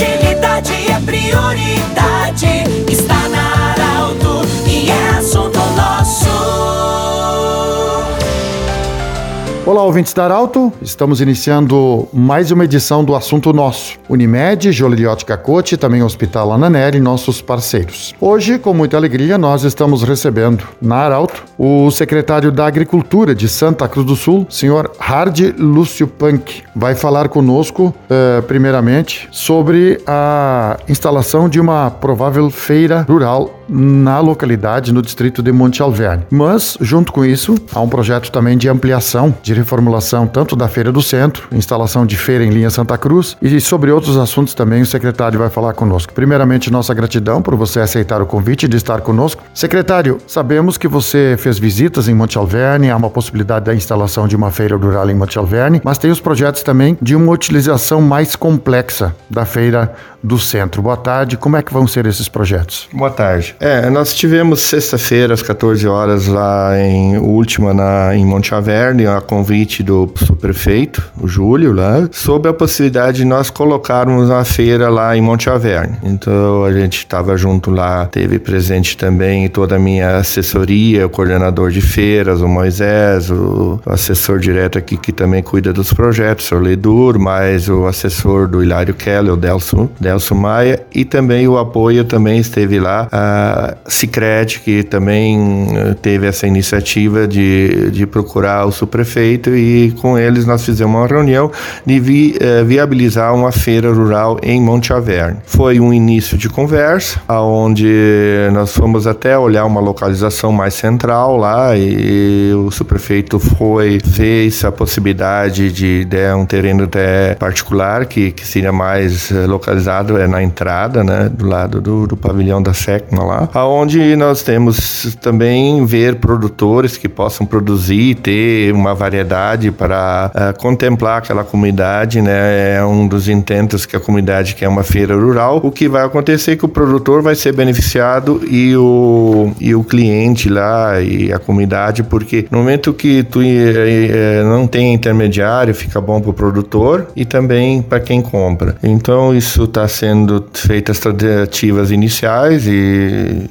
Agilidade é prioridade. Olá, ouvintes da Arauto. Estamos iniciando mais uma edição do Assunto Nosso. Unimed, Joliriotti Cacote, também Hospital Ananelli, nossos parceiros. Hoje, com muita alegria, nós estamos recebendo na Arauto o secretário da Agricultura de Santa Cruz do Sul, senhor Hardy Lúcio Punk. Vai falar conosco, eh, primeiramente, sobre a instalação de uma provável feira rural na localidade, no distrito de Monte Alverne. Mas, junto com isso, há um projeto também de ampliação, de reformulação tanto da Feira do Centro, instalação de feira em linha Santa Cruz e sobre outros assuntos também o secretário vai falar conosco. Primeiramente, nossa gratidão por você aceitar o convite de estar conosco. Secretário, sabemos que você fez visitas em Monte Alverne, há uma possibilidade da instalação de uma feira rural em Monte Alverne, mas tem os projetos também de uma utilização mais complexa da feira do centro. Boa tarde, como é que vão ser esses projetos? Boa tarde. É, nós tivemos sexta-feira às 14 horas lá em última na em Monte Alverne, a convite do subprefeito, o Júlio lá, sobre a possibilidade de nós colocarmos uma feira lá em Monte Alverne. Então a gente estava junto lá, teve presente também toda a minha assessoria, o coordenador de feiras, o Moisés, o assessor direto aqui que também cuida dos projetos, o Ledur, mais o assessor do Hilário Keller, o Delson, Delson Maia, e também o apoio também esteve lá a Cicred, que também eh, teve essa iniciativa de, de procurar o subprefeito e com eles nós fizemos uma reunião de vi, eh, viabilizar uma feira rural em Monte Alverne. Foi um início de conversa, onde nós fomos até olhar uma localização mais central lá e o subprefeito foi ver essa possibilidade de, de um terreno até particular que, que seria mais eh, localizado é na entrada, né, do lado do, do pavilhão da SECMA lá, aonde nós temos também ver produtores que possam produzir, ter uma variedade para uh, contemplar aquela comunidade, né? É um dos intentos que a comunidade quer uma feira rural. O que vai acontecer é que o produtor vai ser beneficiado e o, e o cliente lá e a comunidade, porque no momento que tu eh, não tem intermediário, fica bom para o produtor e também para quem compra. Então isso está sendo feitas tratativas iniciais e,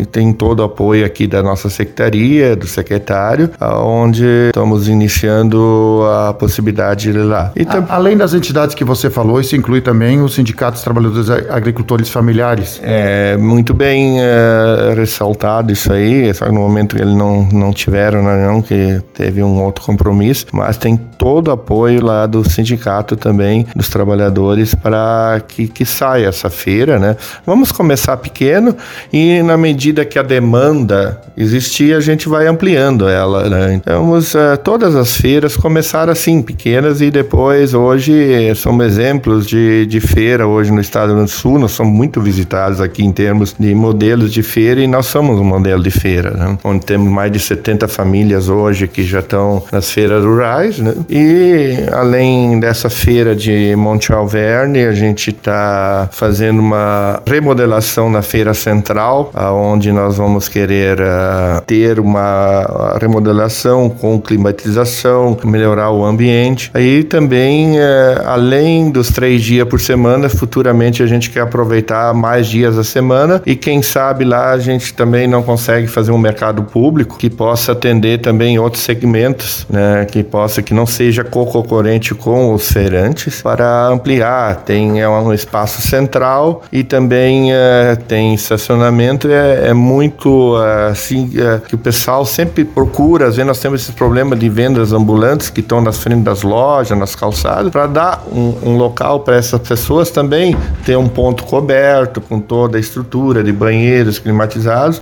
e, tem todo o apoio aqui da nossa secretaria, do secretário, onde estamos iniciando a possibilidade de ir lá. A, além das entidades que você falou, isso inclui também os sindicatos trabalhadores agricultores familiares. É muito bem é, ressaltado isso aí, só que no momento que eles não, não tiveram, né, não, que teve um outro compromisso, mas tem todo o apoio lá do sindicato também, dos trabalhadores, para que, que saia essa feira, né? Vamos começar pequeno e na medida que a demanda existir, a gente vai ampliando ela, né? Então, uh, todas as feiras começaram assim, pequenas e depois, hoje, somos exemplos de, de feira hoje no estado do Sul, nós somos muito visitados aqui em termos de modelos de feira e nós somos um modelo de feira, né? Onde temos mais de 70 famílias hoje que já estão nas feiras rurais, né? E além dessa feira de Monte Alverne, a gente está fazendo uma remodelação na feira central, aonde nós vamos querer uh, ter uma remodelação com climatização, melhorar o ambiente. Aí também, uh, além dos três dias por semana, futuramente a gente quer aproveitar mais dias da semana e quem sabe lá a gente também não consegue fazer um mercado público que possa atender também outros segmentos, né, que possa que não seja concorrente com os feirantes para ampliar. Tem é um espaço central e também é, tem estacionamento. É, é muito é, assim é, que o pessoal sempre procura. Às vezes nós temos esse problema de vendas ambulantes que estão nas frente das lojas, nas calçadas, para dar um, um local para essas pessoas também ter um ponto coberto com toda a estrutura de banheiros climatizados.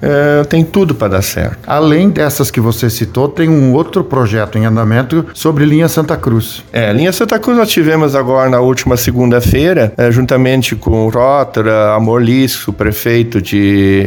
Tem tudo para dar certo. Além dessas que você citou, tem um outro projeto em andamento sobre linha Santa Cruz. É, linha Santa Cruz nós tivemos agora na última segunda-feira, é, juntamente com o Rótara, Amor Lisco, prefeito de,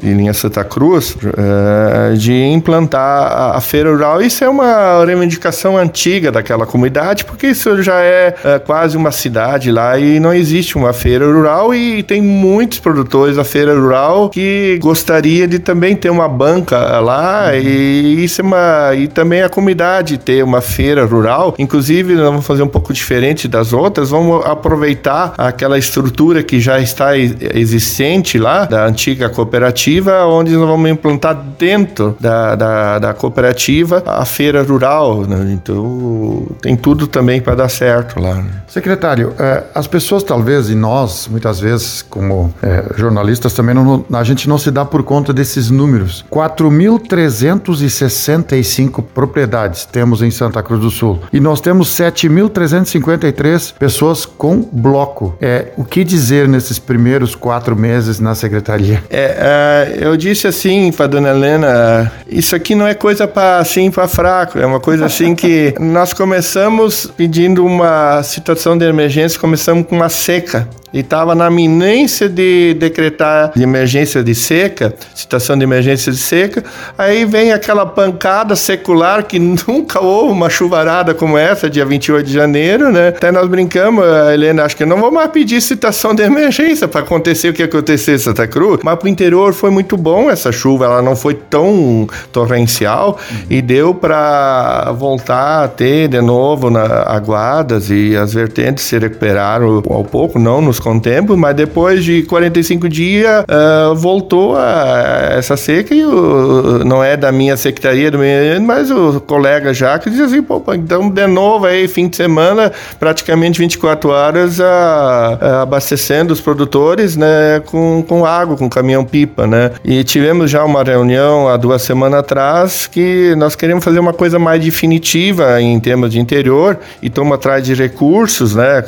de linha Santa Cruz, é, de implantar a, feira rural. Isso é uma reivindicação antiga daquela comunidade, porque isso já é, é quase uma cidade lá e não existe uma feira rural e tem muitos produtores da feira rural que gostaria de também ter uma banca lá uhum. e isso é uma e também a comunidade ter uma feira rural. Inclusive, nós vamos fazer um pouco diferente das outras, vamos aproveitar aquela aquela estrutura que já está existente lá, da antiga cooperativa, onde nós vamos implantar dentro da, da, da cooperativa a feira rural. Né? Então, tem tudo também para dar certo lá. Né? Secretário, é, as pessoas talvez, e nós, muitas vezes, como é, jornalistas, também não, a gente não se dá por conta desses números. 4.365 propriedades temos em Santa Cruz do Sul. E nós temos 7.353 pessoas com bloco. É, o que dizer nesses primeiros quatro meses na secretaria? É, uh, eu disse assim para dona Helena, isso aqui não é coisa para assim para fraco, é uma coisa assim que nós começamos pedindo uma situação de emergência, começamos com uma seca e estava na iminência de decretar de emergência de seca, situação de emergência de seca, aí vem aquela pancada secular que nunca houve uma chuvarada como essa, dia 28 de janeiro, né? Até nós brincamos, Helena, acho que não vou mais pedir situação de emergência para acontecer o que aconteceu em Santa Cruz, mas para o interior foi muito bom essa chuva, ela não foi tão torrencial uhum. e deu para voltar a ter de novo na, aguadas e as vertentes se recuperaram ao pouco, não nos com o tempo, mas depois de 45 dias uh, voltou a essa seca e o, não é da minha secretaria, do meu, mas o colega já que diz assim, pô, então de novo aí, fim de semana, praticamente 24 horas a, a abastecendo os produtores, né, com, com água, com caminhão-pipa, né? E tivemos já uma reunião há duas semanas atrás que nós queremos fazer uma coisa mais definitiva em termos de interior e estamos atrás de recursos, né,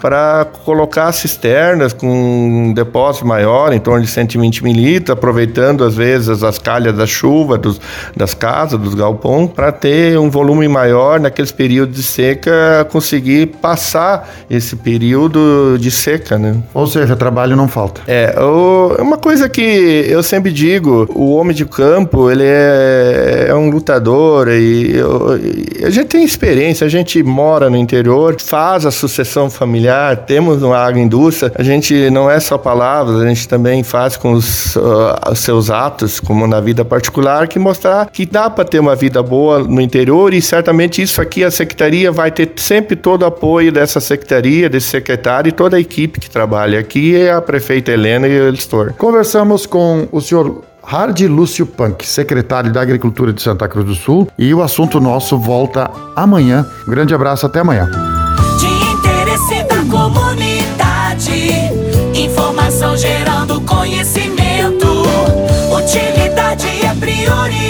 para colocar cisternas com um depósito maior, em torno de 120 mil litros, aproveitando às vezes as calhas da chuva dos, das casas, dos galpões, para ter um volume maior naqueles períodos de seca, conseguir passar esse período de seca, né? Ou seja, trabalho não falta. É, o, uma coisa que eu sempre digo, o homem de campo, ele é, é um lutador e eu, a gente tem experiência, a gente mora no interior, faz a sucessão familiar, temos uma agroindústria indústria, a gente não é só palavras, a gente também faz com os, uh, os seus atos, como na vida particular, que mostrar que dá para ter uma vida boa no interior e certamente isso aqui a secretaria vai ter sempre todo o apoio dessa secretaria, desse secretário e toda a equipe que trabalha aqui, é a prefeita Helena e o Elistor. Conversamos com o senhor Hardy Lúcio Punk, secretário da Agricultura de Santa Cruz do Sul, e o assunto nosso volta amanhã. Um grande abraço, até amanhã. De interesse da comunidade Informação gerando conhecimento. Utilidade é prioridade.